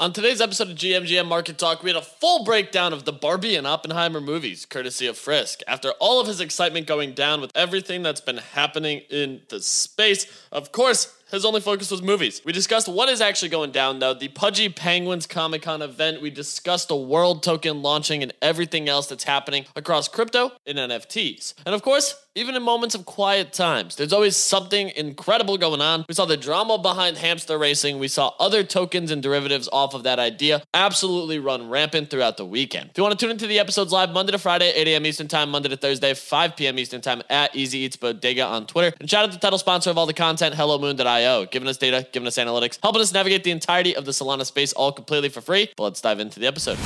On today's episode of GMGM Market Talk, we had a full breakdown of the Barbie and Oppenheimer movies, courtesy of Frisk. After all of his excitement going down with everything that's been happening in the space, of course, his only focus was movies. We discussed what is actually going down, though the Pudgy Penguins Comic Con event. We discussed the world token launching and everything else that's happening across crypto and NFTs. And of course, even in moments of quiet times, there's always something incredible going on. We saw the drama behind hamster racing. We saw other tokens and derivatives off of that idea absolutely run rampant throughout the weekend. If you want to tune into the episodes live Monday to Friday, 8 a.m. Eastern Time, Monday to Thursday, 5 p.m. Eastern Time at Easy Eats Bodega on Twitter. And shout out to the title sponsor of all the content, HelloMoon.io, giving us data, giving us analytics, helping us navigate the entirety of the Solana space all completely for free. But let's dive into the episode.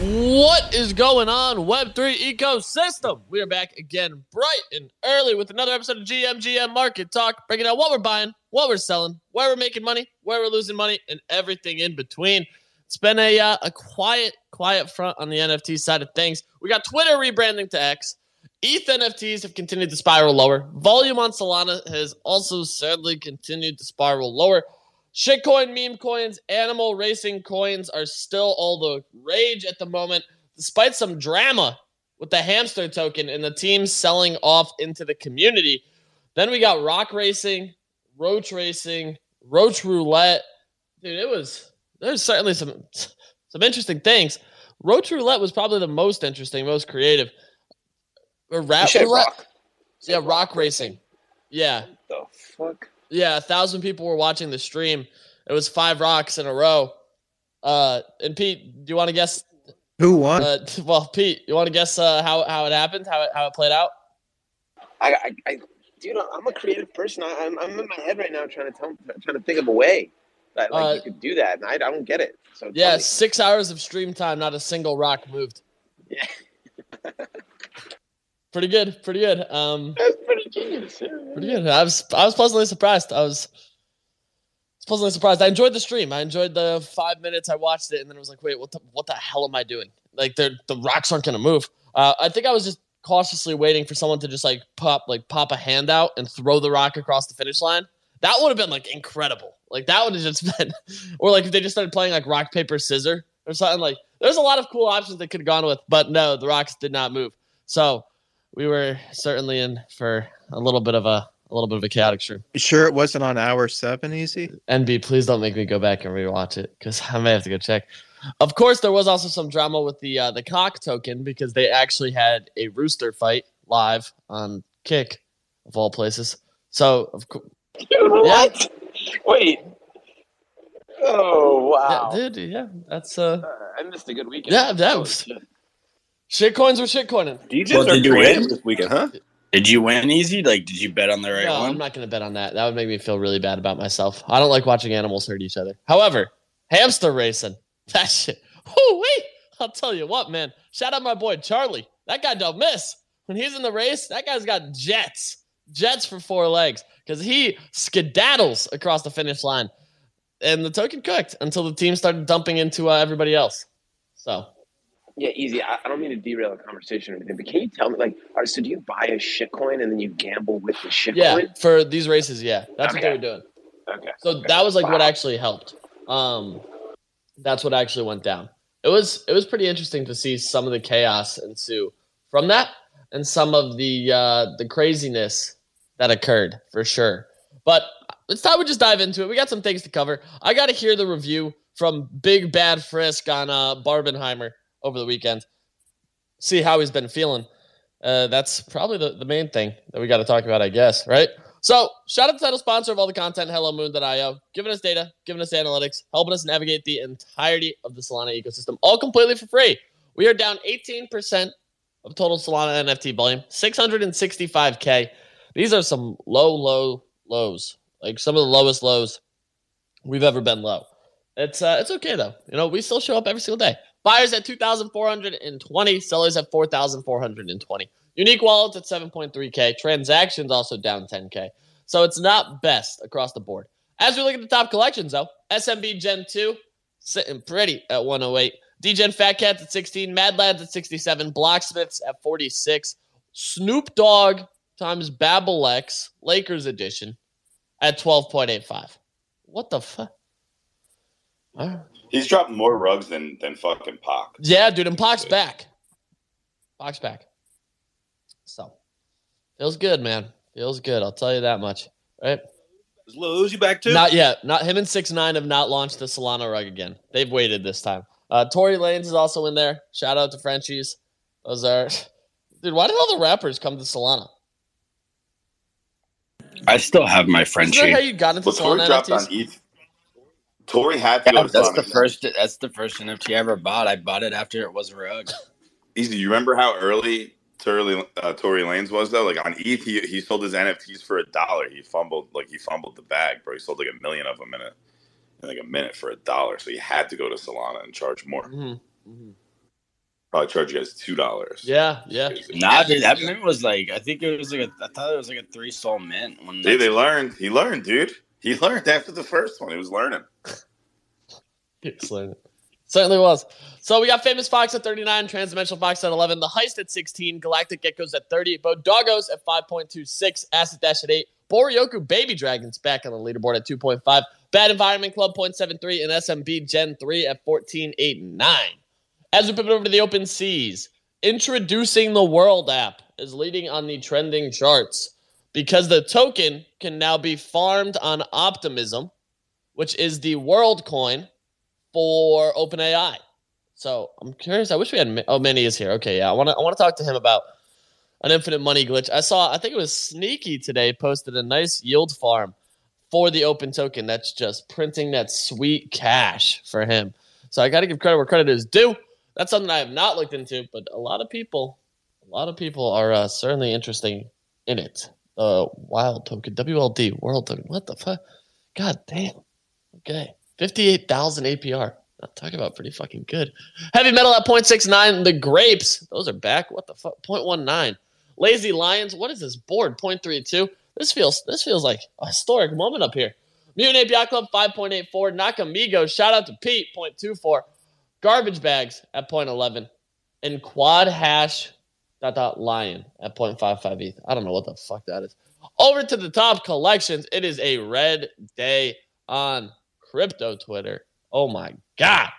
What is going on, Web3 ecosystem? We are back again bright and early with another episode of GMGM Market Talk, breaking down what we're buying, what we're selling, where we're making money, where we're losing money, and everything in between. It's been a uh, a quiet, quiet front on the NFT side of things. We got Twitter rebranding to X. ETH NFTs have continued to spiral lower. Volume on Solana has also sadly continued to spiral lower. Shitcoin, meme coins, animal racing coins are still all the rage at the moment, despite some drama with the hamster token and the team selling off into the community. Then we got rock racing, roach racing, roach roulette. Dude, it was there's certainly some some interesting things. Roach roulette was probably the most interesting, most creative. Or rat roulette. Rock. Yeah, rock racing. Yeah. What the fuck? Yeah, a thousand people were watching the stream. It was five rocks in a row. Uh, and Pete, do you want to guess? Who won? Uh, well, Pete, you want to guess uh, how how it happened, how it how it played out? I, I, I dude, I'm a creative person. I, I'm, I'm in my head right now trying to tell, trying to think of a way that like Uh, you could do that, and I, I don't get it. So Yeah, six hours of stream time, not a single rock moved. Yeah. pretty good, pretty good. Um, that's pretty genius. Yeah. pretty good. I was I was pleasantly surprised. I was pleasantly surprised. I enjoyed the stream. I enjoyed the five minutes I watched it, and then I was like, wait, what the what the hell am I doing? Like, the the rocks aren't gonna move. Uh, I think I was just cautiously waiting for someone to just like pop like pop a hand out and throw the rock across the finish line. That would have been like incredible. Like that would have just been, or like if they just started playing like rock paper scissor or something. Like there's a lot of cool options they could have gone with, but no, the rocks did not move. So we were certainly in for a little bit of a a little bit of a chaotic stream. You sure it wasn't on hour seven, easy? NB, please don't make me go back and rewatch it because I may have to go check. Of course, there was also some drama with the uh, the cock token because they actually had a rooster fight live on Kick, of all places. So of course, Dude, what? Wait. Oh wow! yeah, dude, yeah, that's uh, Uh, I missed a good weekend. Yeah, that was- shit. Shitcoins were shitcoining. DJs Well, are did you win? this weekend, huh? Did you win easy? Like, did you bet on the right no, one? I'm not going to bet on that. That would make me feel really bad about myself. I don't like watching animals hurt each other. However, hamster racing, that shit. Whoo wee! I'll tell you what, man. Shout out my boy Charlie. That guy don't miss. When he's in the race, that guy's got jets, jets for four legs, because he skedaddles across the finish line. And the token cooked until the team started dumping into uh, everybody else. So Yeah, easy. I, I don't mean to derail the conversation or anything, but can you tell me, like, all right, so do you buy a shitcoin and then you gamble with the shit yeah, coin? for these races, yeah, that's what they Okay. were doing. Okay. So that was like what actually helped. Um, that's what actually went down. It was it was pretty interesting to see some of the chaos ensue from that, and some of the uh, the craziness that occurred for sure. But it's time we just dive into it. We got some things to cover. I got to hear the review from Big Bad Frisk on uh, Barbenheimer over the weekend. See how he's been feeling. Uh, that's probably the, the main thing that we got to talk about, I guess, right? So, shout out to the title sponsor of all the content, HelloMoon.io, giving us data, giving us analytics, helping us navigate the entirety of the Solana ecosystem, all completely for free. We are down 18% of total Solana NFT volume, 665K. These are some low, low lows, like some of the lowest lows we've ever been low. It's uh, it's okay though. You know, we still show up every single day. Buyers at 2,420, sellers at 4,420. Unique wallets at 7.3K. Transactions also down 10K. So it's not best across the board. As we look at the top collections, though, SMB Gen 2 sitting pretty at 108. Degen Fat Cats at 16. Mad Lads at 67. Blocksmiths at 46. Snoop Dogg times Babel Lakers edition, at 12.85. What the fuck? All right. He's dropped more rugs than than fucking Pac. Yeah, dude, and Pac's back. Pac's back. So feels good, man. Feels good. I'll tell you that much. Right? Is Lil Uzi back too? Not yet. Not him and six nine have not launched the Solana rug again. They've waited this time. Uh, Tory Lanez is also in there. Shout out to Frenchies. Those are, dude. Why did all the rappers come to Solana? I still have my Isn't Frenchie. that how you got into Well, Solana dropped on NFTs? ETH. Tory had to Yeah, that's the first. That's the first NFT I ever bought. I bought it after it was a rug. Easy. You remember how early Tory, uh, Tory Lanez was though? Like on ETH, he, he sold his NFTs for a dollar. He fumbled like he fumbled the bag, bro. He sold like a million of them in a in like a minute for a dollar. So he had to go to Solana and charge more. Mhm, mhm. Probably charge you guys two dollars. Yeah, yeah. Nah, dude, that mint was like. I think it was like a. I thought it was like a three SOL mint. When See, they learned. He learned, dude. He learned after the first one. He was learning. Excellent. Certainly was. So we got Famous Fox at 39, Transdimensional Fox at 11, The Heist at 16, Galactic Geckos at 30, Bodoggos at 5.26, Acid Dash at 8, Boryoku Baby Dragons back on the leaderboard at 2.5, Bad Environment Club 0.73, and SMB Gen 3 at 14.89. As we pivot over to the open seas, introducing the World app is leading on the trending charts because the token can now be farmed on Optimism, which is the world coin for OpenAI. So I'm curious. I wish we had. Oh, Manny is here. Okay, yeah. I want to. I want to talk to him about an infinite money glitch. I saw. I think it was Sneaky today posted a nice yield farm for the open token. That's just printing that sweet cash for him. So I got to give credit where credit is due. That's something I have not looked into, but a lot of people, a lot of people are uh, certainly interesting in it. Uh, wild token, WLD, world token. What the fuck? God damn. Okay. 58,000 APR. Not talking about pretty fucking good. Heavy metal at 0.69. The grapes, those are back. What the fuck? 0.19. Lazy Lions, what is this board? 0.32. This feels this feels like a historic moment up here. Mutant API Club 5.84. Nakamigo, shout out to Pete, 0.24. Garbage bags at 0.11. And quad hash dot dot lion at 0.55 ETH. I don't know what the fuck that is. Over to the top collections. It is a red day on crypto Twitter. Oh my god.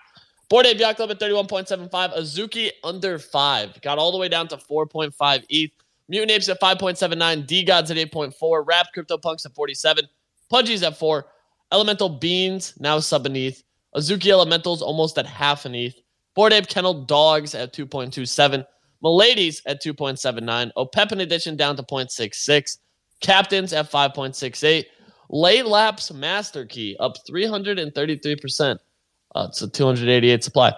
Bored Ape Yacht Club at 31.75. Azuki under 5. Got all the way down to 4.5 ETH. Mutant Apes at 5.79. DeGods at 8.4. Rap Crypto Punks at 47. Pudgies at 4. Elemental Beans now sub an ETH. Azuki Elementals almost at half an ETH. Bored Ape Kennel Dogs at 2.27. Miladies at 2.79. Opepen Edition down to 0.66. Captains at 5.68. Lay Lapse Master Key up 333%. Uh, it's a 288 supply.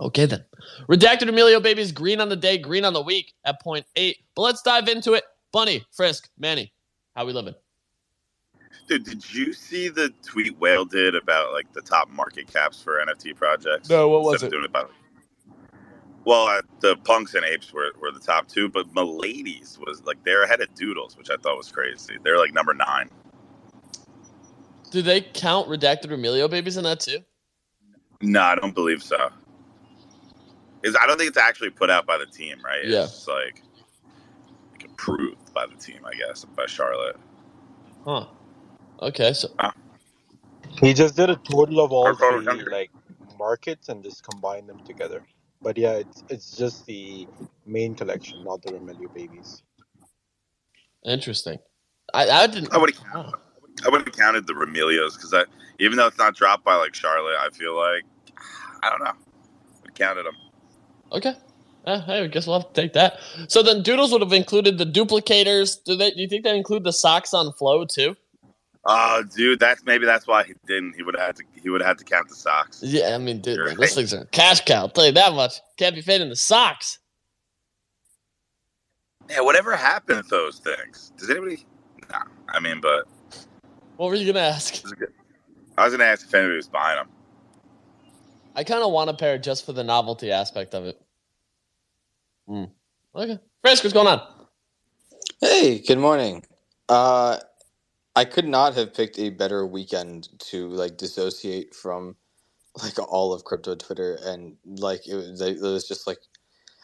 Okay, then. Redacted Remilio Babies green on the day, green on the week at 0.8. But let's dive into it. Bunny, Frisk, Manny, how we living? Dude, did you see the tweet Whale did about like the top market caps for NFT projects? No, what was Instead it? Doing it by, well, uh, the punks and apes were, were the top two, but Miladies was like they're ahead of Doodles, which I thought was crazy. They're like number nine. Do they count Redacted Remilio Babies in that too? No, I don't believe so. Is I don't think it's actually put out by the team, right? It's Yeah. just like, like approved by the team, I guess, by Charlotte. Huh. Okay, so He just did a total of all Our three like markets and just combined them together. But yeah, it's it's just the main collection, not the Remilio babies. interesting. I, I didn't. I would have. I would have counted the Remilios because I, even though it's not dropped by like Charlotte, I feel like I don't know. I counted them. Okay. Uh, hey, I guess we'll have to take that. So then Doodles would have included the Dooplicators. Do they? Do you think they include the socks on flow too? Oh, dude, that's maybe that's why he didn't. He would have had to. He would have had to count the socks. Yeah, I mean, dude, You're this thing's a cash cow. I'll tell you that much. Can't be fading the socks. Yeah, whatever happened to those things? Does anybody? Nah, I mean, but What were you gonna ask? I was gonna ask if anybody was buying them. I kind of want a pair just for the novelty aspect of it. Hmm. Okay, Frisk, what's going on? Hey, good morning. Uh, I could not have picked a better weekend to like dissociate from like all of crypto Twitter and like it was, it was just like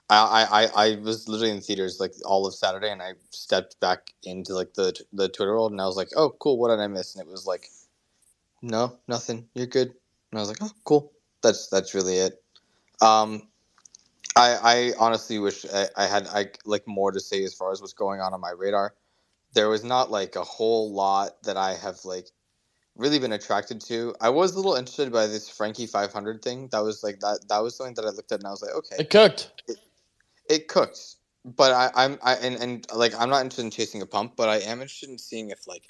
I, I I was literally in theaters like all of Saturday and I stepped back into like the the Twitter world and I was like, oh cool, what did I miss? And it was like, no, nothing. You're good. and I was like, oh, cool. That's that's really it. Um, I I honestly wish I, I had I like more to say as far as what's going on on my radar. There was not like a whole lot that I have like really been attracted to. I was a little interested by this Frankie 500 thing. That was like that. That was something that I looked at and I was like, okay, It cooked. it cooked. But I, I'm I and, and like I'm not interested in chasing a pump, but I am interested in seeing if like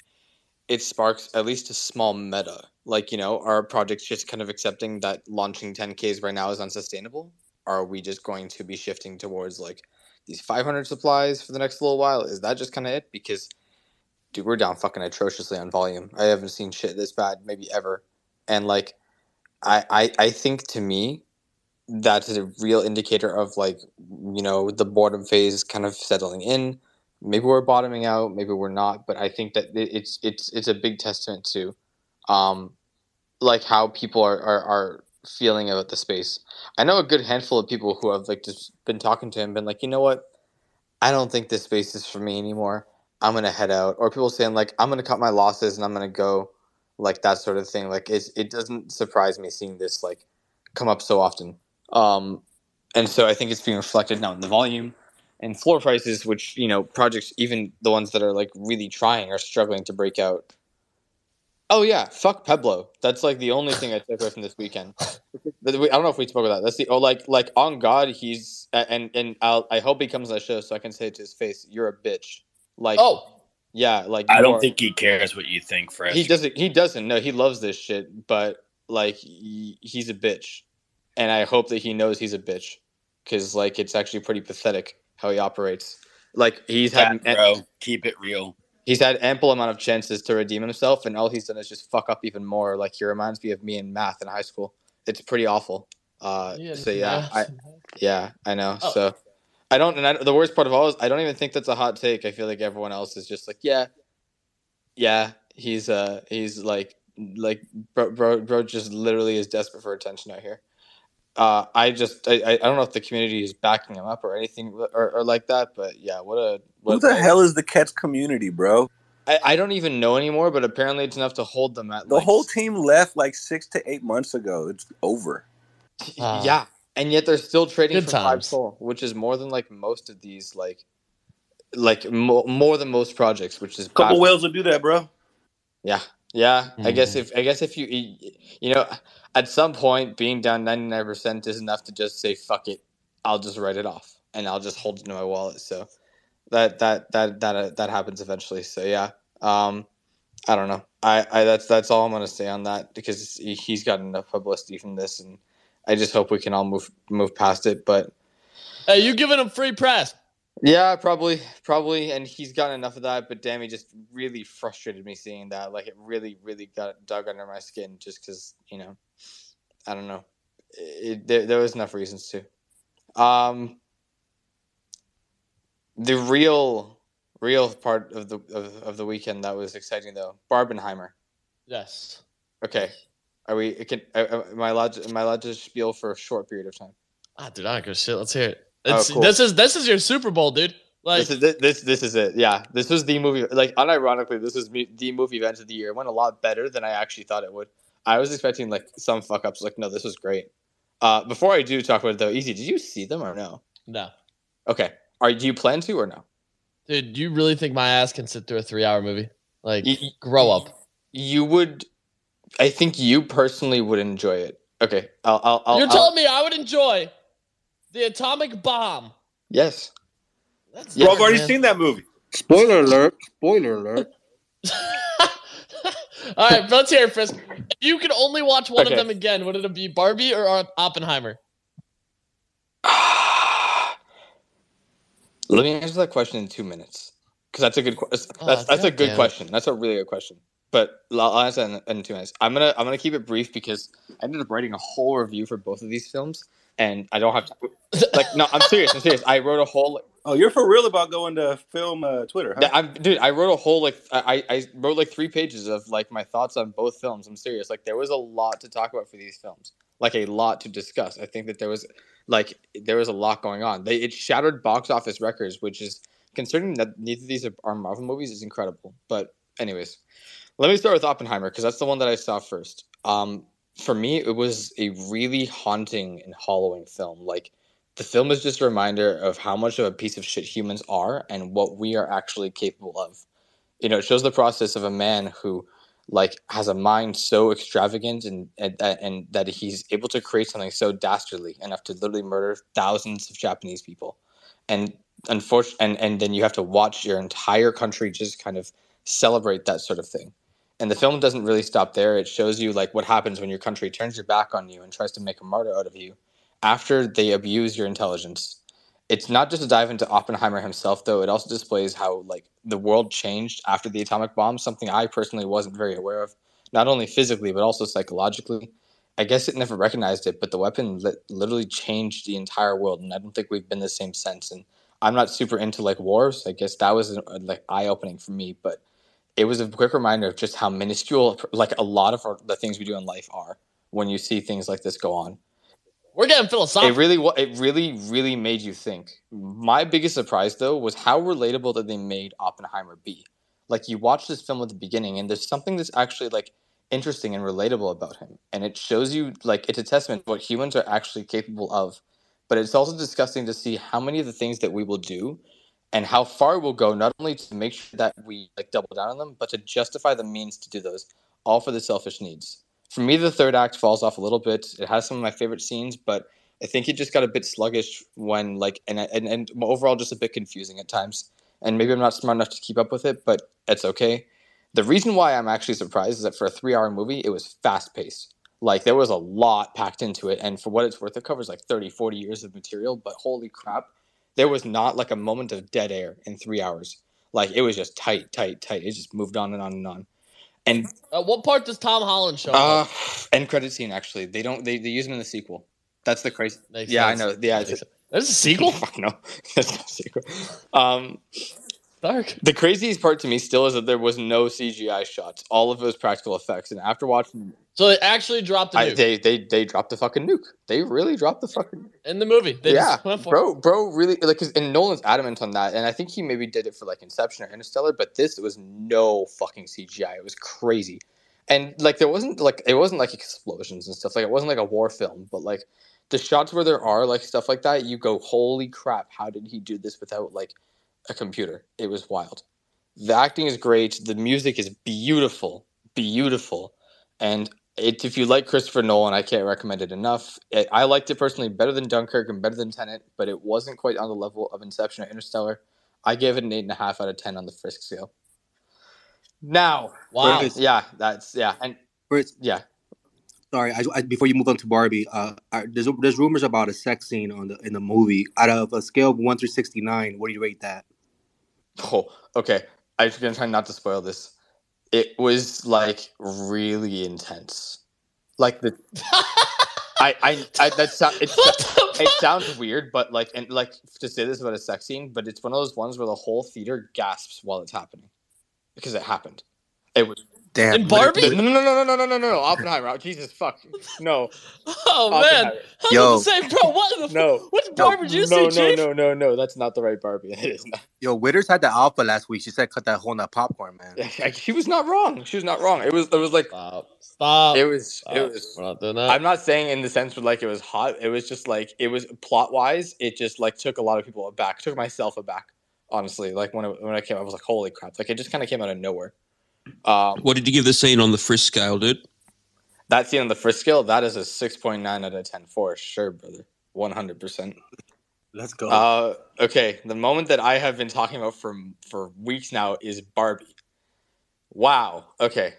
it sparks at least a small meta. Like you know, are projects just kind of accepting that launching 10ks right now is unsustainable? Are we just going to be shifting towards like these 500 supplies for the next little while? Is that just kind of it? Because dude, we're down fucking atrociously on volume. I haven't seen shit this bad maybe ever, and like I I, I think to me that's a real indicator of like you know the boredom phase kind of settling in maybe we're bottoming out maybe we're not but i think that it's it's it's a big testament to um like how people are are, are feeling about the space. I know a good handful of people who have like just been talking to him been like you know what? I don't think this space is for me anymore. I'm gonna head out. Or people saying like i'm gonna cut my losses and i'm gonna go like that sort of thing. Like it's, it doesn't surprise me seeing this like come up so often. Um, and so I think it's being reflected now in the volume and floor prices, which you know projects, even the ones that are like really trying, are struggling to break out. Oh yeah, fuck Peblo. That's like the only thing I took away from this weekend. I don't know if we spoke about that. That's the oh like like on God, he's and and I'll, I hope he comes on the show so I can say it to his face, "You're a bitch." Like Oh, yeah, like I don't are- think he cares what you think, Fresh. he doesn't. He doesn't. No, he loves this shit. But like, he, he's a bitch, and I hope that he knows he's a bitch, because like it's actually pretty pathetic how he operates. Like he's had Yeah, bro. Keep it real. He's had ample amount of chances to redeem himself, and all he's done is just fuck up even more. Like he reminds me of me in math in high school. It's pretty awful. Uh, so yeah, I, yeah, I know. Oh. So I don't, and I, the worst part of all is I don't even think that's a hot take. I feel like everyone else is just like, yeah, yeah, he's uh, he's like, like bro, bro, bro just literally is desperate for attention out here. Uh, I just, I, I I don't know if the community is backing him up or anything or, or like that, but yeah, what a what Who the hell is the Cats community, bro? I, I don't even know anymore, but apparently it's enough to hold them at The like, whole team left like six to eight months ago. It's over. Ah. yeah, and yet they're still trading Good for five times. SOL, which is more than like most of these like, like mo- more than most projects, which is A couple bad. whales will do that, bro. Yeah, yeah. I guess Mhm. if I guess if you you know at some point being down ninety nine percent is enough to just say fuck it, I'll just write it off and I'll just hold it in my wallet. So that that that that uh, that happens eventually. So yeah, um, I don't know. I, I that's that's all I'm gonna say on that because he- he's got enough publicity from this, and I just hope we can all move move past it. But Hey, you giving him free press? Yeah, probably, probably, and he's gotten enough of that. But damn, he just really frustrated me seeing that. Like it really, really got dug under my skin, just because you know, I don't know. It, there, there was enough reasons to. Um, the real, real part of the of, of the weekend that was exciting though, Barbenheimer. Yes. Okay, are we? Can am I allowed? To, am I allowed to spiel for a short period of time? Ah, dude, I a shit. Let's hear it. Oh, cool. This is this is your Super Bowl, dude. Like, this is this, this is it. Yeah, this was the movie. Like unironically, this was me, the movie event of the year. It went a lot better than I actually thought it would. I was expecting like some fuck ups. Like no, this was great. Uh, before I do talk about it though, easy. Did you see them or no? no, Okay. Are do you plan to or no? dude, you really think my ass can sit through a three-hour movie? Like, grow up. You would. I think you personally would enjoy it. Okay. I'll. I'll. I'll You're I'll- telling me I would enjoy the atomic bomb? Yes. That's Yeah, bro, I've already man. seen that movie. Spoiler alert! Spoiler alert! All right, let's hear it, Frisk. If you could only watch one Okay. of them again, would it be Barbie or Oppenheimer? Let me answer that question in two minutes because that's a good. que- That's Oh, that's, that's a good damn question. That's a really good question. But I'll I'll answer that in, in two minutes. I'm gonna I'm gonna keep it brief because I ended up writing a whole review for both of these films, and I don't have to. Like, no, I'm serious. I'm serious. I wrote a whole. Oh, you're for real about going to film uh, Twitter, huh? I'm dude. I wrote a whole like I I wrote like three pages of like my thoughts on both films. I'm serious. Like there was a lot to talk about for these films. Like a lot to discuss. I think that there was like there was a lot going on. They it shattered box office records, which is concerning that neither of these are, are Marvel movies is incredible. But anyways, let me start with Oppenheimer because that's the one that I saw first. Um, for me, it was a really haunting and hollowing film. Like the film is just a reminder of how much of a piece of shit humans are and what we are actually capable of. You know, it shows the process of a man who like has a mind so extravagant and and, and that he's able to create something so dastardly enough to literally murder thousands of Japanese people. And unfortunately and, and then you have to watch your entire country just kind of celebrate that sort of thing and the film doesn't really stop there. It shows you like what happens when your country turns your back on you and tries to make a martyr out of you after they abuse your intelligence. It's not just a dive into oppenheimer himself though. It also displays how like the world changed after the atomic bomb something i personally wasn't very aware of not only physically but also psychologically. I guess it never recognized it but the weapon li- literally changed the entire world and i don't think we've been the same since. And i'm not super into like wars. I guess that was uh, like eye-opening for me but it was a quick reminder of just how minuscule like a lot of our, the things we do in life are when you see things like this go on We're getting philosophical. it really it really really made you think my biggest surprise though was how relatable that they made oppenheimer be like you watch this film at the beginning and there's something that's actually like interesting and relatable about him and it shows you like it's a testament to what humans are actually capable of but it's also disgusting to see how many of the things that we will do and how far we'll go not only to make sure that we like double down on them but to justify the means to do those all for the selfish needs. For me the third act falls off a little bit. It has some of my favorite scenes but i think it just got a bit sluggish when like and, and, and overall just a bit confusing at times. And maybe i'm not smart enough to keep up with it but it's okay. The reason why i'm actually surprised is that for a three hour movie it was fast paced. Like there was a lot packed into it and for what it's worth it covers like 30 40 years of material but holy crap there was not like a moment of dead air in three hours. Like it was just tight tight tight. It just moved on and on and on. And At what part does Tom Holland show uh end credit scene actually. They don't they, they use him in the sequel. That's the crazy Makes yeah sense. i know. Yeah it's. There's a sequel? fuck no. There's no sequel. Um Dark. the craziest part to me still is that there was no cgi shots. All of those practical effects. And after watching So they actually dropped the I, they they they dropped the fucking nuke. They really dropped the fucking in the movie. They yeah, just went for bro, bro, really like, and Nolan's adamant on that, and I think he maybe did it for like Inception or Interstellar, but this was no fucking CGI. It was crazy, and like there wasn't like it wasn't like explosions and stuff. Like it wasn't like a war film, but like the shots where there are like stuff like that, you go, holy crap, how did he do this without like a computer? It was wild. The acting is great. The music is beautiful, beautiful, and it, if you like Christopher Nolan, I can't recommend it enough. It, I liked it personally better than Dunkirk and better than Tenet, but it wasn't quite on the level of Inception or Interstellar. I gave it an eight and a half out of ten on the Frisk scale. Now, Wow. Perfect. yeah, that's yeah, and First, yeah, sorry, I, I, before you move on to Barbie, uh, I, there's there's rumors about a sex scene on the in the movie. Out of a scale of one through sixty nine, what do you rate that? Oh, okay. I'm just gonna try not to spoil this. It was like really intense. Like the I I, I that sound it's What it sounds weird, but like and like to say this about a sex scene, but it's one of those ones where the whole theater gasps while it's happening because it happened. It was Damn, In Barbie? no no no no no no no no Oppenheimer. Oh, Jesus fuck no. Oh man, Oppenheimer. I was Yo. about to say, bro, what the No. fuck? Which Barbie did you no, see, no, no, no, no. That's not the right Barbie. It is not. Yo, Witters had the alpha last week. She said cut that hole in that popcorn, man. She was not wrong. She was not wrong. It was. It was like. Stop. Stop. It was. Stop. It was. We're not doing that. I'm not saying in the sense where like it was hot. It was just like it was plot wise. It just like took a lot of people aback. Took myself aback. Honestly, like when it, when I came, I was like, holy crap! Like it just kind of came out of nowhere. Um, What did you give the scene on the Frisk scale, dude? that scene on the frisk scale, that is a six point nine out of ten for sure, brother. One hundred percent. Let's go. Uh, okay, the moment that I have been talking about for for weeks now is Barbie. Wow. Okay.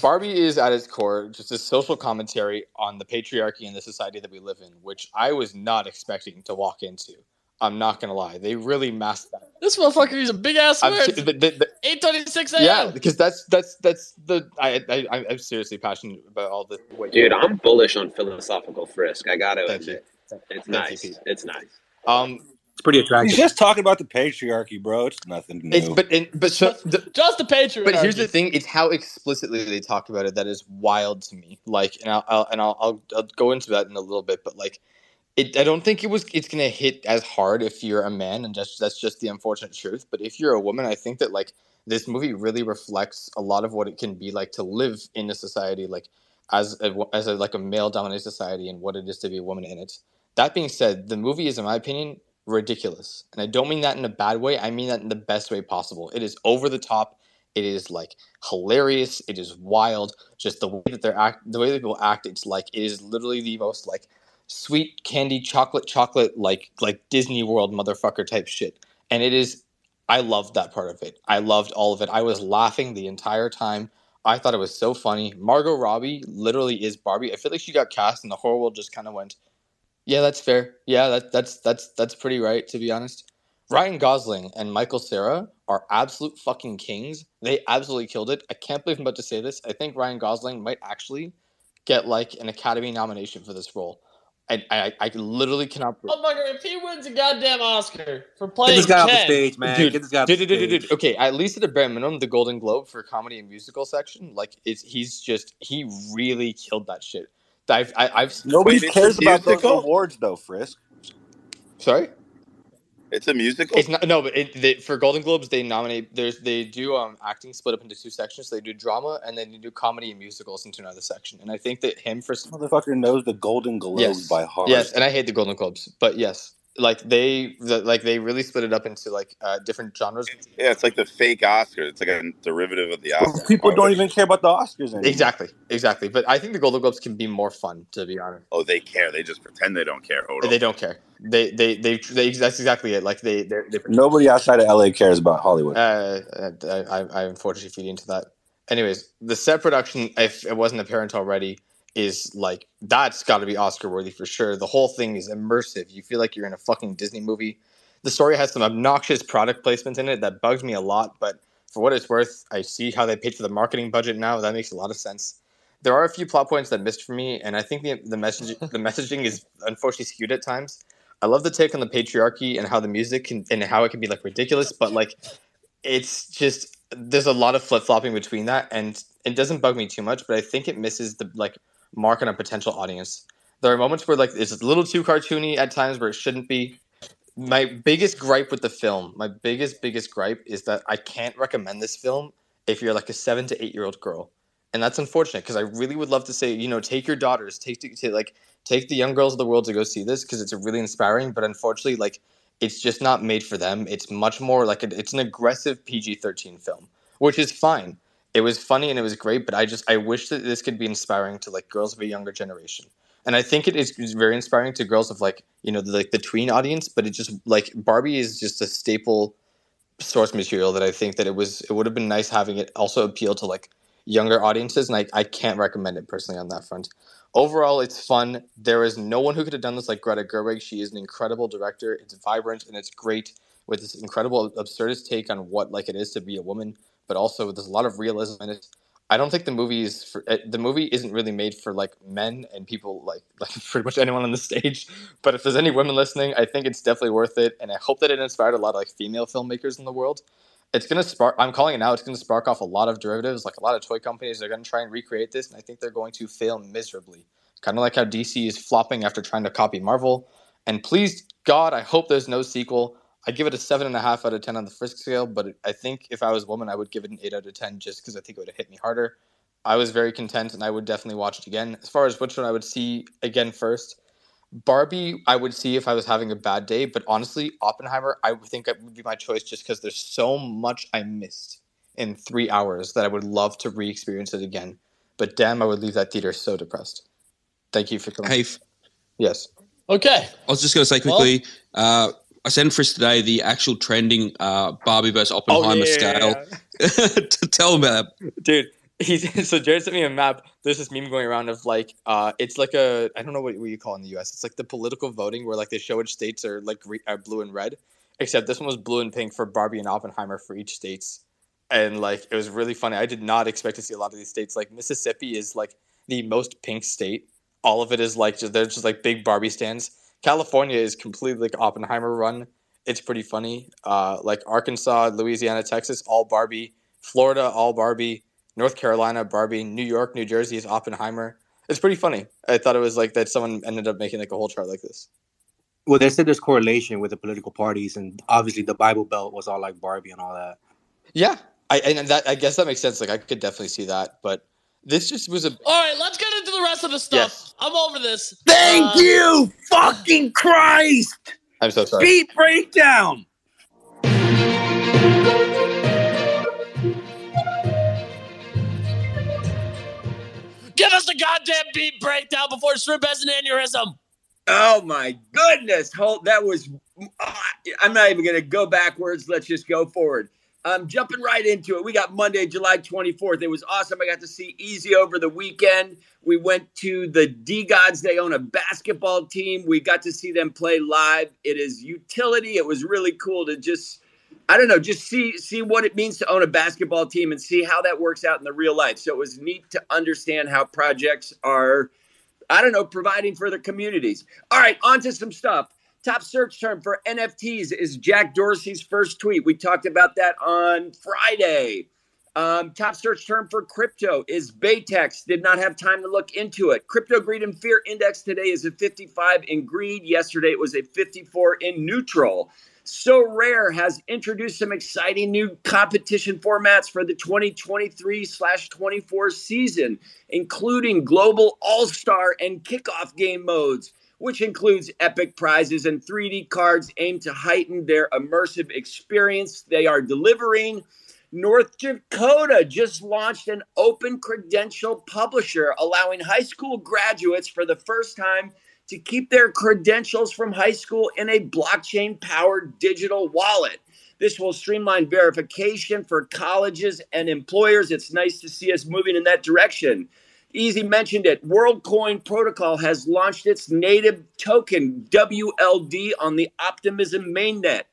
Barbie is at its core just a social commentary on the patriarchy and the society that we live in, which I was not expecting to walk into. I'm not gonna lie; they really masked that. This motherfucker, is a big ass Eight thirty six a.m. yeah, because that's that's that's the I, I I'm seriously passionate about all this. Dude, I'm bullish on philosophical frisk. I gotta Thank you. admit, it's Thank nice. Pete. It's nice. Um, it's pretty He's attractive. just talking about the patriarchy, bro. It's nothing new. it's but in, but so the, Just the patriarchy. But here's the thing: it's how explicitly they talk about it that is wild to me. Like, and I'll, I'll and I'll, I'll I'll go into that in a little bit. But like, it I don't think it was it's gonna hit as hard if you're a man, and just that's just the unfortunate truth. But if you're a woman, I think that like this movie really reflects a lot of what it can be like to live in a society like as a, as a, like a male dominated society and what it is to be a woman in it. That being said, the movie is, in my opinion, ridiculous, and I don't mean that in a bad way. I mean that in the best way possible. It is over the top. It is like hilarious. It is wild. Just the way that they're act, the way that people act. It's like it is literally the most like sweet candy chocolate chocolate like like Disney World motherfucker type shit. And it is I loved that part of it. I loved all of it. I was laughing the entire time. I thought it was so funny. Margot Robbie literally is Barbie. I feel like she got cast and the whole world just kind of went, "Yeah, that's fair. Yeah, that, that's that's that's pretty right." To be honest, Ryan Gosling and Michael Cera are absolute fucking kings. They absolutely killed it. I can't believe I'm about to say this. I think Ryan Gosling might actually get like an Academy nomination for this role. I I, I literally cannot. Oh Motherfucker, if he wins a goddamn Oscar for playing, Get this guy off the stage, man. Dude, Get this guy off dude, the dude, dude, dude, stage. dude. Okay, at least at a bare minimum, the Golden Globe for comedy and musical section, like it's he's just he really killed that shit. I've I, I've Nobody cares a about those awards, though, Frisk. sorry. It's a musical. It's not no, but it, they, for Golden Globes they nominate. There's they do um acting split up into two sections. They do drama and then they do comedy and musicals into another section. And I think that him for some Motherfucker knows the Golden Globes yes, by heart. yes, and I hate the Golden Globes, but yes, like they the, like they really split it up into like uh, different genres. yeah, it's like the fake Oscars. It's like a derivative of the Oscar. People don't even care about the Oscars anymore. Exactly, exactly. But I think the Golden Globes can be more fun, to be honest. Oh, they care. They just pretend they don't care. Hold on. They don't care. They they they, they that's exactly it. Like they they're, they're Nobody outside of LA cares about Hollywood. Uh, I, I, I unfortunately feed into that. Anyways, the set production, if it wasn't apparent already, is like that's got to be Oscar worthy for sure. The whole thing is immersive. You feel like you're in a fucking Disney movie. The story has some obnoxious product placements in it that bugs me a lot, but for what it's worth, I see how they paid for the marketing budget now. That makes a lot of sense. There are a few plot points that missed for me, and I think the the message the messaging is unfortunately skewed at times. I love the take on the patriarchy and how the music can and how it can be like ridiculous, but like it's just there's a lot of flip flopping between that, and it doesn't bug me too much. But I think it misses the like mark on a potential audience. There are moments where like it's a little too cartoony at times where it shouldn't be. My biggest gripe with the film, my biggest biggest gripe is that I can't recommend this film if you're like a seven to eight year old girl, and that's unfortunate because I really would love to say you know take your daughters, take to, like take the young girls of the world to go see this because it's really inspiring. But unfortunately, like it's just not made for them. It's much more like a, it's an aggressive PG thirteen film, which is fine. It was funny and it was great, but I just I wish that this could be inspiring to like girls of a younger generation. And I think it is very inspiring to girls of like you know the, like the tween audience. But it just like Barbie is just a staple source material that I think that it was it would have been nice having it also appeal to like younger audiences, and I, I can't recommend it personally on that front. Overall, it's fun. There is no one who could have done this like Greta Gerwig. She is an incredible director. It's vibrant and it's great with this incredible absurdist take on what like it is to be a woman, but also there's a lot of realism in it. I don't think the movie is for uh, the movie isn't really made for like men and people like like pretty much anyone on the stage. But if there's any women listening, I think it's definitely worth it, and I hope that it inspired a lot of like female filmmakers in the world. It's gonna spark. I'm calling it now. It's gonna spark off a lot of derivatives. Like a lot of toy companies are gonna try and recreate this, and I think they're going to fail miserably. Kind of like how DC is flopping after trying to copy Marvel. And please God, I hope there's no sequel. I give it a seven and a half out of ten on the Frisk scale, but I think if I was a woman, I would give it an eight out of ten just because I think it would have hit me harder. I was very content, and I would definitely watch it again. As far as which one I would see again first, Barbie, I would see if I was having a bad day, but honestly, Oppenheimer, I would think it would be my choice just because there's so much I missed in three hours that I would love to re-experience it again. But damn, I would leave that theater so depressed. Thank you for coming. Hey, f- Yes. Okay. I was just going to say quickly. uh, I sent Chris today the actual trending uh, Barbie versus Oppenheimer scale. to tell him about that. dude. He's so Jared sent me a map. There's this meme going around of like, uh, it's like a I don't know what, what you call it in the U.S. It's like the political voting where like they show which states are like re- are blue and red, except this one was blue and pink for Barbie and Oppenheimer for each states, and like it was really funny. I did not expect to see a lot of these states. Like Mississippi is like the most pink state. All of it is like just they're just like big Barbie stands. California is completely like Oppenheimer run. It's pretty funny. Uh, like Arkansas, Louisiana, Texas, all Barbie. Florida, all Barbie. North Carolina, Barbie. New York, New Jersey is Oppenheimer. It's pretty funny. I thought it was like that someone ended up making like a whole chart like this. Well, they said there's correlation with the political parties, and obviously the Bible Belt was all like Barbie and all that. Yeah, I and that I guess that makes sense. Like I could definitely see that, but this just was a All right, let's get into the rest of the stuff. I'm over this. Thank Uh, you, fucking Christ! I'm so sorry. Beat breakdown. Give us the goddamn beat breakdown before Shrimp has an aneurysm. Oh my goodness! Hold that was. ah, I'm not even going to go backwards. Let's just go forward. Um, jumping right into it. We got Monday, July 24th. It was awesome. I got to see Easy over the weekend. We went to the DeGods. They own a basketball team. We got to see them play live. It is utility. It was really cool to just, I don't know, just see see what it means to own a basketball team and see how that works out in the real life. So it was neat to understand how projects are I don't know, providing for their communities. All right, on to some stuff. Top search term for NFTs is Jack Dorsey's first tweet. We talked about that on Friday. Um, top search term for crypto is Baytex. Did not have time to look into it. Crypto greed and fear index today is a 55 in greed. Yesterday it was a 54 in neutral. Sorare has introduced some exciting new competition formats for the 2023 slash 24 season, including global all star and kickoff game modes, which includes epic prizes and 3D cards aimed to heighten their immersive experience. They are delivering. North Dakota just launched an open credential publisher, allowing high school graduates for the first time to keep their credentials from high school in a blockchain powered digital wallet. This will streamline verification for colleges and employers. It's nice to see us moving in that direction. Easy mentioned it. WorldCoin Protocol has launched its native token, WLD, on the Optimism mainnet.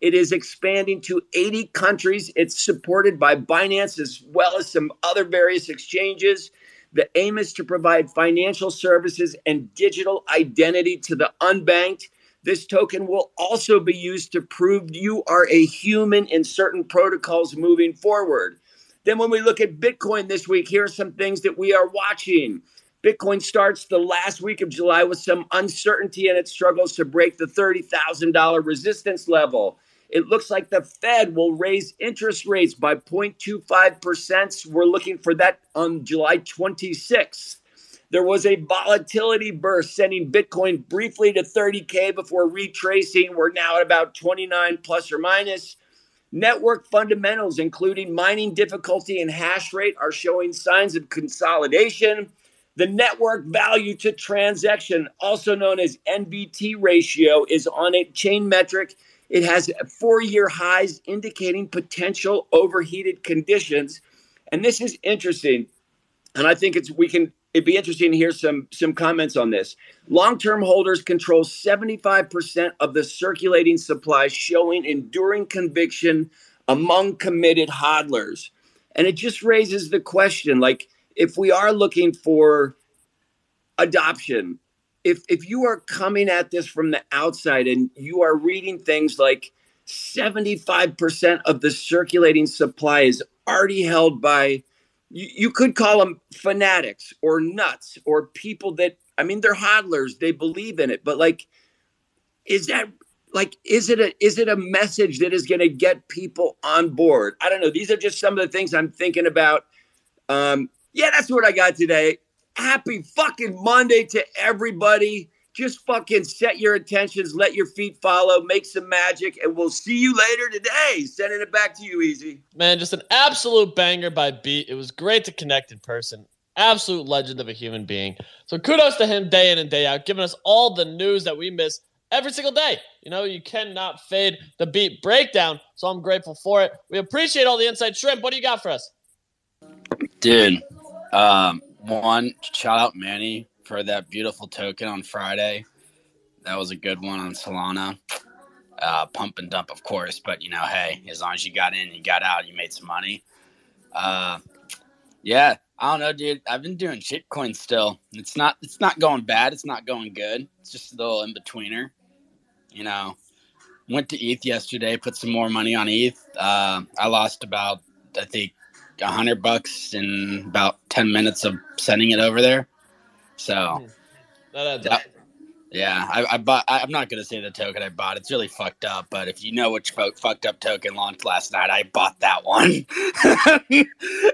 It is expanding to 80 countries. It's supported by Binance as well as some other various exchanges. The aim is to provide financial services and digital identity to the unbanked. This token will also be used to prove you are a human in certain protocols moving forward. Then, when we look at Bitcoin this week, here are some things that we are watching. Bitcoin starts the last week of July with some uncertainty and it struggles to break the $30,000 resistance level. It looks like the Fed will raise interest rates by 0.25%. We're looking for that on July 26th. There was a volatility burst, sending Bitcoin briefly to 30K before retracing. We're now at about 29 plus or minus. Network fundamentals, including mining difficulty and hash rate, are showing signs of consolidation. The network value to transaction, also known as NVT ratio, is on a chain metric. It has four year highs indicating potential overheated conditions. And this is interesting. And I think it's we can it'd be interesting to hear some some comments on this. Long-term holders control 75% of the circulating supply, showing enduring conviction among committed hodlers. And it just raises the question like if we are looking for adoption, if if you are coming at this from the outside and you are reading things like 75% of the circulating supply is already held by you, you could call them fanatics or nuts or people that I mean they're hodlers, they believe in it, but like is that like is it a is it a message that is going to get people on board? I don't know. These are just some of the things I'm thinking about. Um yeah, that's what I got today. Happy fucking Monday to everybody. Just fucking set your intentions, let your feet follow, make some magic, and we'll see you later today. Sending it back to you, Easy. Man, just an absolute banger by Beat. It was great to connect in person. Absolute legend of a human being. So kudos to him day in and day out, giving us all the news that we miss every single day. You know, you cannot fade the Beat breakdown. So I'm grateful for it. We appreciate all the inside shrimp. What do you got for us? Dude, um, one, shout out Manny for that beautiful token on Friday. That was a good one on Solana. Uh, pump and dump, of course, but you know, hey, as long as you got in, you got out, you made some money. Uh, yeah, I don't know, dude. I've been doing shitcoin still. It's not, it's not going bad. It's not going good. It's just a little in betweener. You know, went to ETH yesterday, put some more money on ETH. Uh, I lost about, I think, a hundred bucks in about ten minutes of sending it over there. So, That adds up. yeah, I, I bought. I, I'm not gonna say the token I bought. It's really fucked up. But if you know which fo- fucked up token launched last night, I bought that one.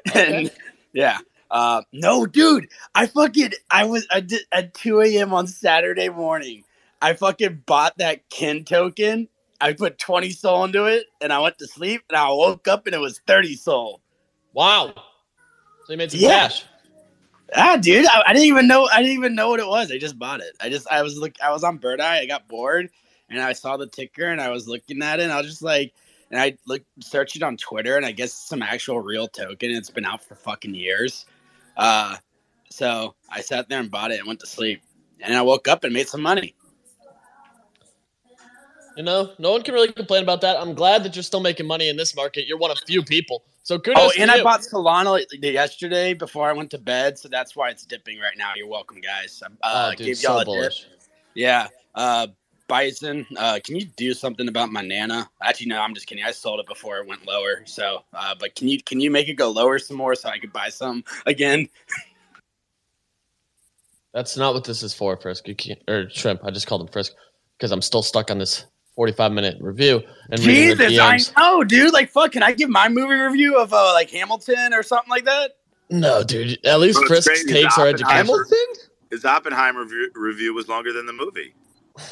and yeah, Uh, no, dude, I fucking I was I did at 2 a.m. on Saturday morning. I fucking bought that Ken token. I put 20 SOL into it, and I went to sleep, and I woke up, and it was 30 SOL. Wow. So you made some Yeah. cash. Ah, dude, I, I didn't even know. I didn't even know what it was. I just bought it. I just, I was look, I was on Birdeye. I got bored, and I saw the ticker, and I was looking at it, and I was just like, and I looked, searched it on Twitter, and I guess some actual real token. It's been out for fucking years. Uh, so I sat there and bought it and went to sleep, and I woke up and made some money. You know, no one can really complain about that. I'm glad that you're still making money in this market. You're one of few people. So kudos Oh, and. I bought Solana yesterday before I went to bed, so that's why it's dipping right now. You're welcome, guys. I uh, oh, dude, gave so y'all a dip. bullish. Yeah. Uh Bison, uh, can you do something about my Nana? Actually, no, I'm just kidding. I sold it before it went lower. So, uh, but can you can you make it go lower some more so I could buy some again? That's not what this is for, Frisk. You can't, or Shrimp. I just called him Frisk because I'm still stuck on this 45 minute review. And Jesus, I know, dude. Like, fuck, can I give my movie review of uh, like Hamilton or something like that? No, dude. At least Bro, it's Frisk's crazy. takes are Oppenheimer- educational. His Oppenheimer review, review was longer than the movie.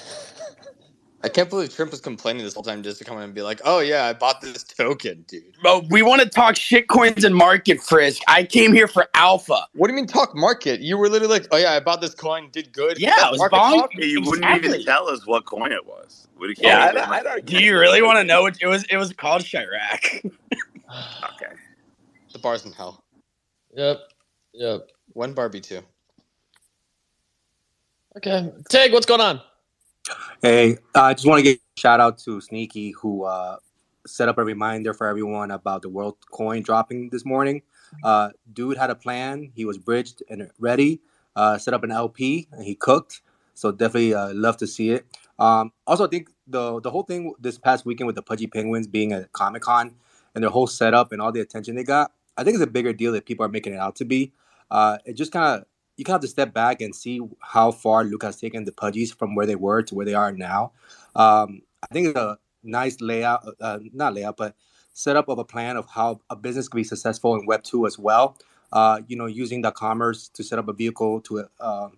I can't believe Trump was complaining this whole time just to come in and be like, "Oh yeah, I bought this token, dude." But we want to talk shit coins and market frisk. I came here for alpha. What do you mean talk market? You were literally like, "Oh yeah, I bought this coin, did good." Yeah, That's I was market buying- talk? Yeah, you wouldn't Exactly. even tell us what coin it was. Would you Yeah, can't I, even- Do you really want to know what it was? It was called Chirac. okay. The bars in hell. Yep. Yep. When Barbie too. Okay. Tag, what's going on? Hey, I just want to give a shout out to Sneaky who uh, set up a reminder for everyone about the World Coin dropping this morning. Uh, dude had a plan. He was bridged and ready. Uh, set up an LP and he cooked. So definitely uh, love to see it. Um, also, I think the the whole thing this past weekend with the Pudgy Penguins being at Comic Con and their whole setup and all the attention they got, I think it's a bigger deal that people are making it out to be. Uh, it just kind of you kind of have to step back and see how far Luke has taken the Pudgies from where they were to where they are now. Um, I think it's a nice layout, uh, not layout, but setup of a plan of how a business can be successful in Web two as well. Uh, you know, using the commerce to set up a vehicle to uh,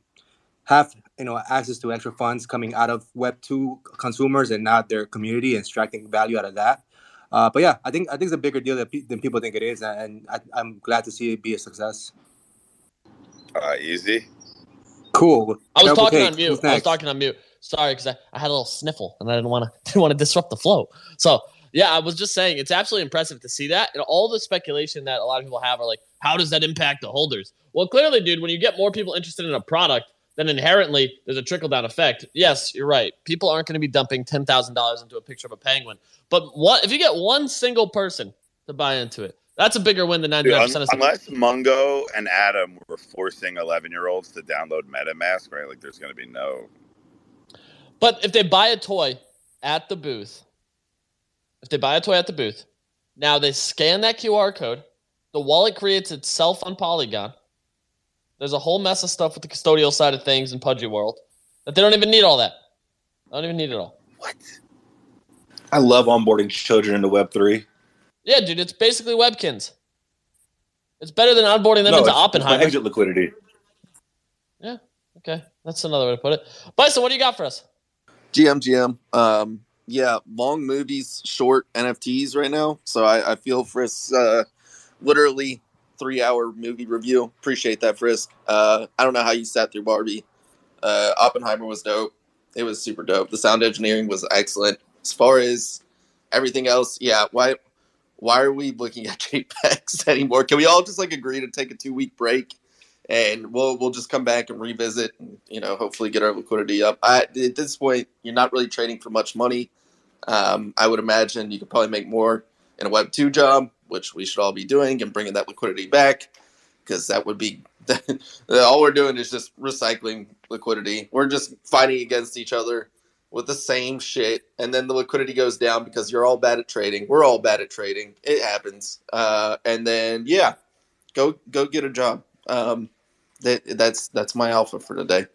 have you know access to extra funds coming out of Web two consumers and not their community and extracting value out of that. Uh, but yeah, I think I think it's a bigger deal than, pe- than people think it is, and I, I'm glad to see it be a success. Uh, easy. Cool. I was Double talking take. on mute. I was talking on mute. Sorry, because I, I had a little sniffle and I didn't want to didn't want to disrupt the flow. So yeah, I was just saying it's absolutely impressive to see that and all the speculation that a lot of people have are like, how does that impact the holders? Well, clearly, dude, when you get more people interested in a product, then inherently there's a trickle down effect. Yes, you're right. People aren't going to be dumping ten thousand dollars into a picture of a penguin, but what if you get one single person to buy into it? That's a bigger win than ninety Dude, nine un- unless Mungo and Adam were forcing 11 year olds to download MetaMask, right? Like, there's going to be no. But if they buy a toy at the booth, if they buy a toy at the booth, now they scan that QR code, the wallet creates itself on Polygon. There's a whole mess of stuff with the custodial side of things in Pudgy World that they don't even need all that. They don't even need it all. What? I love onboarding children into Web three. Yeah, dude, it's basically Webkinz. It's better than onboarding them into Oppenheimer. exit liquidity. Yeah, okay. That's another way to put it. Bison, what do you got for us? GM GM. Um, yeah, long movies, short NFTs right now. So I, I feel Frisk uh, literally three hour movie review. Appreciate that, Frisk. Uh, I don't know how you sat through Barbie. Uh, Oppenheimer was dope. It was super dope. The sound engineering was excellent. As far as everything else, yeah. Why why are we looking at JPEGs anymore? Can we all just like agree to take a two week break? and we'll we'll just come back and revisit and you know hopefully get our liquidity up I, at this point you're not really trading for much money um, i would imagine you could probably make more in a web 2 job which we should all be doing and bringing that liquidity back because that would be all we're doing is just recycling liquidity we're just fighting against each other with the same shit and then the liquidity goes down because you're all bad at trading we're all bad at trading it happens uh, and then yeah go go get a job um, that that's that's my alpha for today.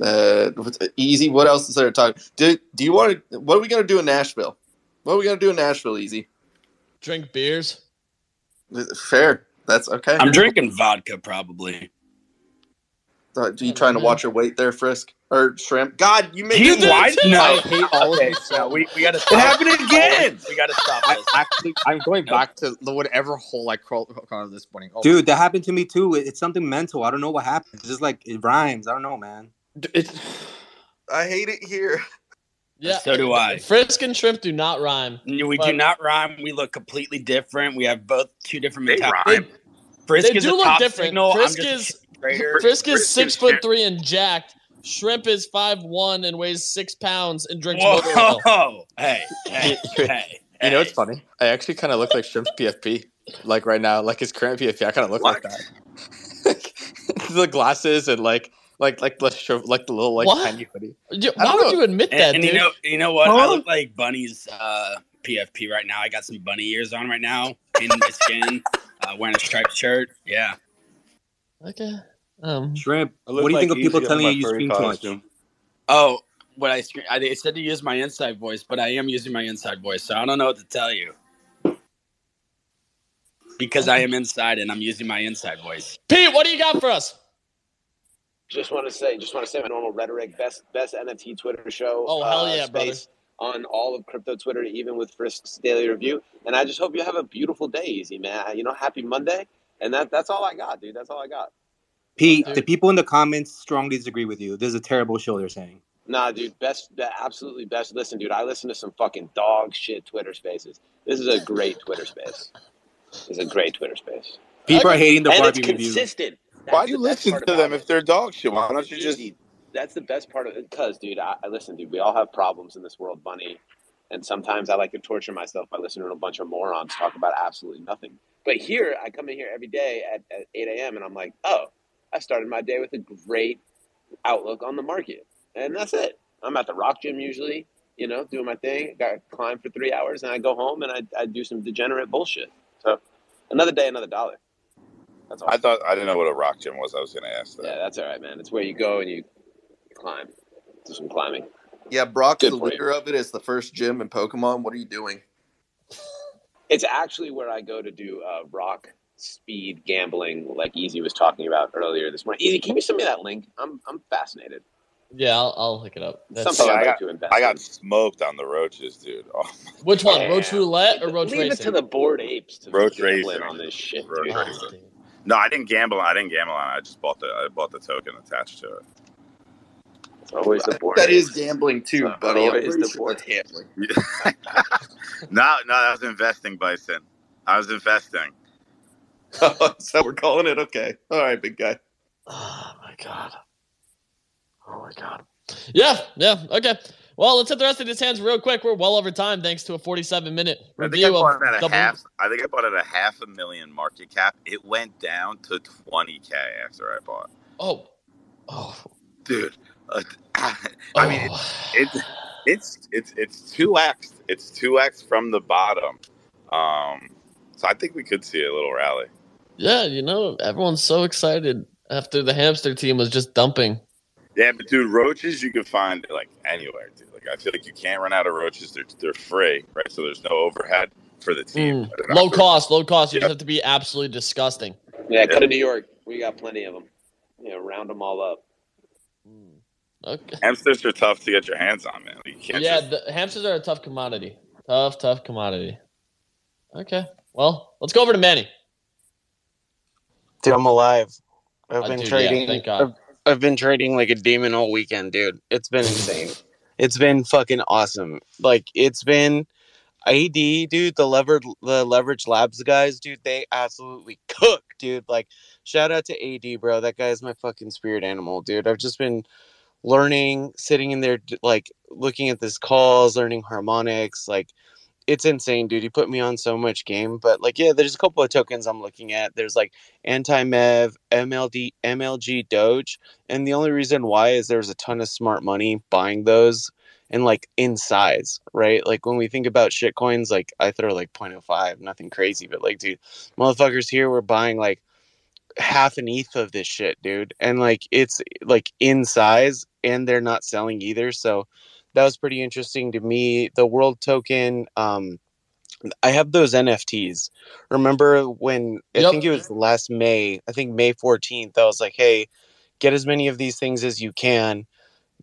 Uh, easy. What else is there to talk? Do Do you want to? What are we gonna do in Nashville? What are we gonna do in Nashville? Easy. Drink beers. Fair, That's okay. I'm drinking vodka probably. Uh, you trying to watch your weight there, Frisk or shrimp? God, you made You why? No, I hate all of okay, this. no, we we gotta. It happened again. We gotta stop I, actually, I'm going back to the whatever hole I crawled out of this morning. Oh, Dude, that happened to me too. It- It's something mental. I don't know what happened. It's just like it rhymes. I don't know, man. it's I hate it here. Yeah. So do I. Frisk and shrimp do not rhyme. We But- do not rhyme. We look completely different. We have both two different They mentalities. rhyme. Frisk They is do a look top different. signal. Frisk I'm just is- a trader. Frisk is six foot shrimp. three and jacked. Shrimp is five one and weighs six pounds and drinks motor oil. Whoa! Hey, hey, hey! you know what's funny? I actually kind of look like Shrimp's PFP, like right now, like his current PFP. I kind of look like that. the glasses and like, like, like the shriv- like the little like What? tiny hoodie. You- I Why would know. you admit And, that, and dude? you know, you know what? I look like Bunny's uh, PFP right now. I got some bunny ears on right now, in my skin, uh, wearing a striped shirt. Yeah. okay. Um. Shrimp. What do you think of people Easy on telling my you you scream too much? costume. Oh, what I screen? I they said to use my inside voice, but I am using my inside voice, so I don't know what to tell you. Because I am inside and I'm using my inside voice. Pete, what do you got for us? Just want to say, just want to say my normal rhetoric. Best best NFT Twitter show. Oh, hell uh, yeah, brother. On all of crypto Twitter, even with Frisk's daily review. And I just hope you have a beautiful day, Easy man. You know, happy Monday. And that that's all I got, dude. That's all I got. Pete, the people in the comments strongly disagree with you. This is a terrible show. They're saying. Nah, dude, best, absolutely best. Listen, dude, I listen to some fucking dog shit Twitter spaces. This is a great Twitter space. This is a great Twitter space. People Okay. are hating the and it's Barbie review. consistent. That's Why do you listen to them it. if they're dog shit? Why don't you just? That's the best part of it. Because, dude, I, I listen, dude. We all have problems in this world, Bunny. And sometimes I like to torture myself by listening to a bunch of morons talk about absolutely nothing. But here, I come in here every day at, at 8 a.m. and I'm like, oh, I started my day with a great outlook on the market. And that's it. I'm at the rock gym usually, you know, doing my thing. Got to climb for three hours and I go home and I, I do some degenerate bullshit. So another day, another dollar. That's all. I thought I didn't know what a rock gym was. I was going to ask that. Yeah, that's all right, man. It's where you go and you climb. Do some climbing. Yeah, Brock's Good the for you. leader of it. It's the first gym in Pokemon. What are you doing? It's actually where I go to do uh, rock speed gambling, like Easy was talking about earlier this morning. Easy, can you send me that link? I'm I'm fascinated. Yeah, I'll, I'll hook it up. That's, something I I'd got- to invest. I got smoked on the roaches, dude. Oh, which one? Damn. Roach Roulette or Roach Leave it to the Bored Apes to Roach gamble Racing. on this shit, Roach dude. Oh, dude. no, I didn't gamble. I didn't gamble on it. I just bought the I bought the token attached to it. It's always the board. That is gambling too, Uh, buddy. I'm always the board. that's gambling. no, no, that was investing, Bison. I was investing. so we're calling it okay. All right, big guy. Oh my god. Oh my god. Yeah, yeah, okay. Well, let's hit the rest of these hands real quick. We're well over time thanks to a 47 minute review. I think I bought it at a double. half. I think I bought it at a half a million market cap. It went down to twenty k after I bought. Oh. Oh. Dude, uh, I mean, oh. it's it's it's it's two x. It's two x from the bottom. Um, so I think we could see a little rally. Yeah, you know, everyone's so excited after the hamster team was just dumping. Yeah, but dude, roaches you can find like anywhere, dude. Like I feel like you can't run out of roaches. They're they're free, right? So there's no overhead for the team. Mm. Low cost, low cost. You Yeah. just have to be absolutely disgusting. Yeah, go to New York. We got plenty of them. You know, round them all up. Mm. Okay. Hamsters are tough to get your hands on, man. You can't Yeah, just the hamsters are a tough commodity. Tough, tough commodity. Okay. Well, let's go over to Manny. Dude, I'm alive. I've Oh, been dude, yeah, trading. God. I've, I've been trading like a demon all weekend, dude. It's been insane. it's been fucking awesome. Like it's been AD, dude. The levered, the leverage labs guys, dude. They absolutely cook, dude. Like shout out to AD, bro. That guy's my fucking spirit animal, dude. I've just been learning, sitting in there, like looking at this calls, learning harmonics, like it's insane, dude. He put me on so much game, but like, yeah, there's a couple of tokens I'm looking at. There's like anti-mev, MLD, MLG, Doge, and the only reason why is there's a ton of smart money buying those and like in size, right? Like when we think about shit coins, like I throw like 0.05, nothing crazy, but like, dude, motherfuckers here were buying like half an ETH of this shit, dude, and like it's like in size, and they're not selling either, so that was pretty interesting to me. The world token, um, I have those NFTs. Remember when I Yep. think it was last May, I think May 14th, I was like, hey, get as many of these things as you can.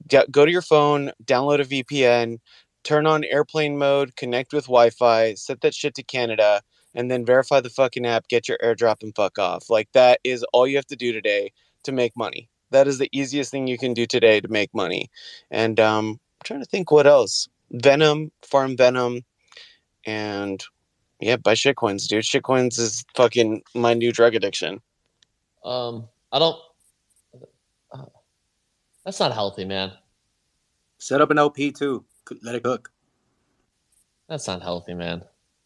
Get, go to your phone, download a VPN, turn on airplane mode, connect with Wi Fi, set that shit to Canada, and then verify the fucking app, get your airdrop, and fuck off. Like, that is all you have to do today to make money. That is the easiest thing you can do today to make money. And um, trying to think what else. Venom, Farm Venom, and yeah, buy shitcoins, dude. Shitcoins is fucking my new drug addiction. Um, I don't. uh, that's not healthy, man. Set up an LP too. Let it cook. That's not healthy, man.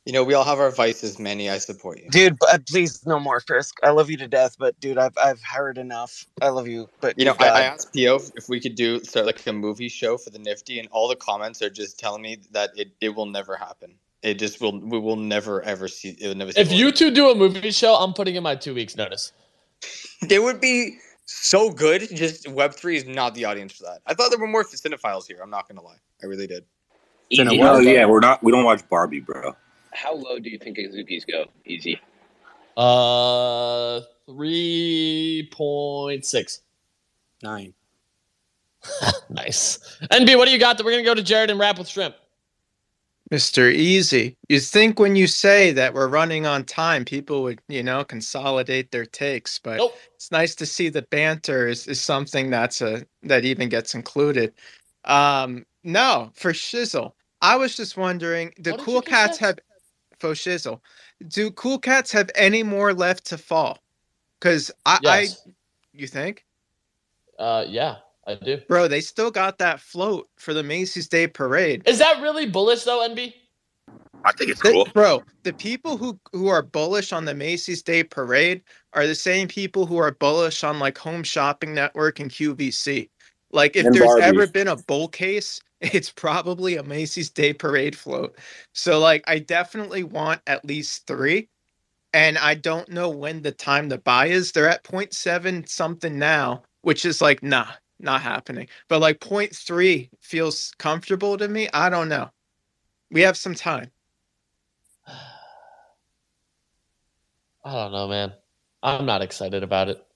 You know, we all have our vices, Manny. I support you. Dude, but uh, please no more, Frisk. I love you to death, but dude, I've I've heard enough. I love you, but You know, I, I asked Pio if we could do start like a movie show for the Nifty, and all the comments are just telling me that it, it will never happen. It just will. We will never ever see. It will never. See If you two do a movie show, I'm putting in my two weeks notice. it would be so good. Just Web three is not the audience for that. I thought there were more cinephiles here. I'm not gonna lie. I really did. You know, yeah, we're not. We don't watch Barbie, bro. How low do you think Azuki's go? Easy. Uh, three point six. Nine. nice. NB, what do you got? That we're gonna go to Jared and wrap with shrimp. Mr. Easy. You'd think when you say that we're running on time, people would, you know, consolidate their takes, but it's nice to see that banter is, is something that's a that even gets included. Um, no, for shizzle. I was just wondering, do What cool cats have for shizzle? Do cool cats have any more left to fall? Because I, Yes. I you think? Uh, yeah, I do. Bro, they still got that float for the Macy's Day Parade. Is that really bullish though, NB? I think it's The- cool. bro, the people who who are bullish on the Macy's Day Parade are the same people who are bullish on like Home Shopping Network and QVC. Like if And there's Barbie. ever been a bull case, it's probably a Macy's Day Parade float. So like I definitely want at least 3 and I don't know when the time to buy is. They're at 0.7 something now, which is like nah, not happening. But like 0.3 feels comfortable to me. I don't know. We have some time. I don't know, man. I'm not excited about it.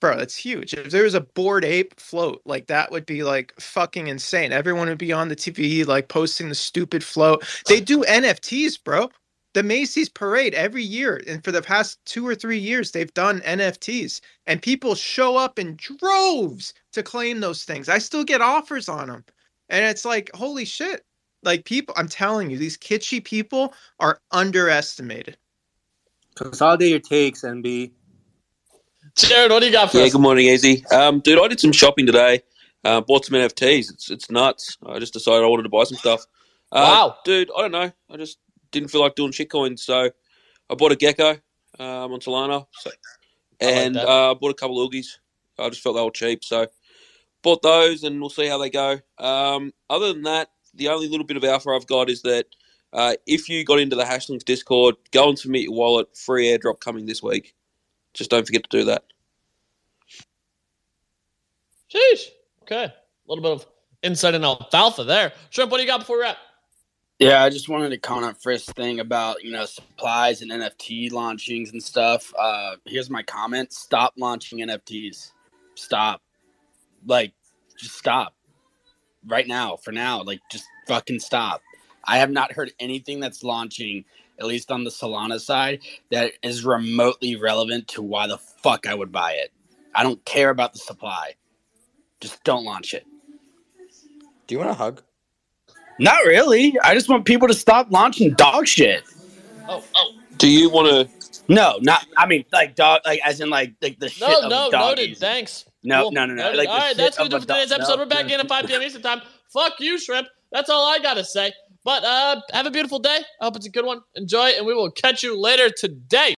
Bro, that's huge. If there was a Bored Ape float, like that would be like fucking insane. Everyone would be on the TV like posting the stupid float. They do NFTs, bro. The Macy's parade every year, and for the past two or three years, they've done NFTs, and people show up in droves to claim those things. I still get offers on them, and it's like, holy shit! Like people, I'm telling you, these kitschy people are underestimated. Consolidate your takes, NB. Jared, what do you got for Yeah, us? good morning, Easy. Um, dude, I did some shopping today. Uh, bought some NFTs. It's it's nuts. I just decided I wanted to buy some stuff. Uh, Wow. dude, I don't know. I just didn't feel like doing shitcoins, so I bought a gecko um, on Solana, so, and that. uh, bought a couple of oogies. I just felt they were cheap, so bought those, and we'll see how they go. Um, other than that, the only little bit of alpha I've got is that uh, if you got into the Hashlinks Discord, go and submit your wallet. Free airdrop coming this week. Just don't forget to do that. Sheesh. Okay. A little bit of insight in alfalfa there. Shrimp, what do you got before we wrap? Yeah, I just wanted to comment on Frisk's thing about you know supplies and NFT launchings and stuff. Uh, here's my comment: Stop launching NFTs. Stop. Like, just stop. Right now, for now, like, just fucking stop. I have not heard anything that's launching, at least on the Solana side, that is remotely relevant to why the fuck I would buy it. I don't care about the supply. Just don't launch it. Do you want a hug? Not really. I just want people to stop launching dog shit. Oh, oh. Do you want to? No, not. I mean, like dog, like as in like like the shit No, of no, a noted. Thanks. No, Cool. no, no, no. Noted. Like all right, that's of gonna do a it for today's dog- episode. no, We're back no. in at 5 p.m. Eastern time. Fuck you, Shrimp. That's all I gotta say. But uh, have a beautiful day. I hope it's a good one. Enjoy, and we will catch you later today.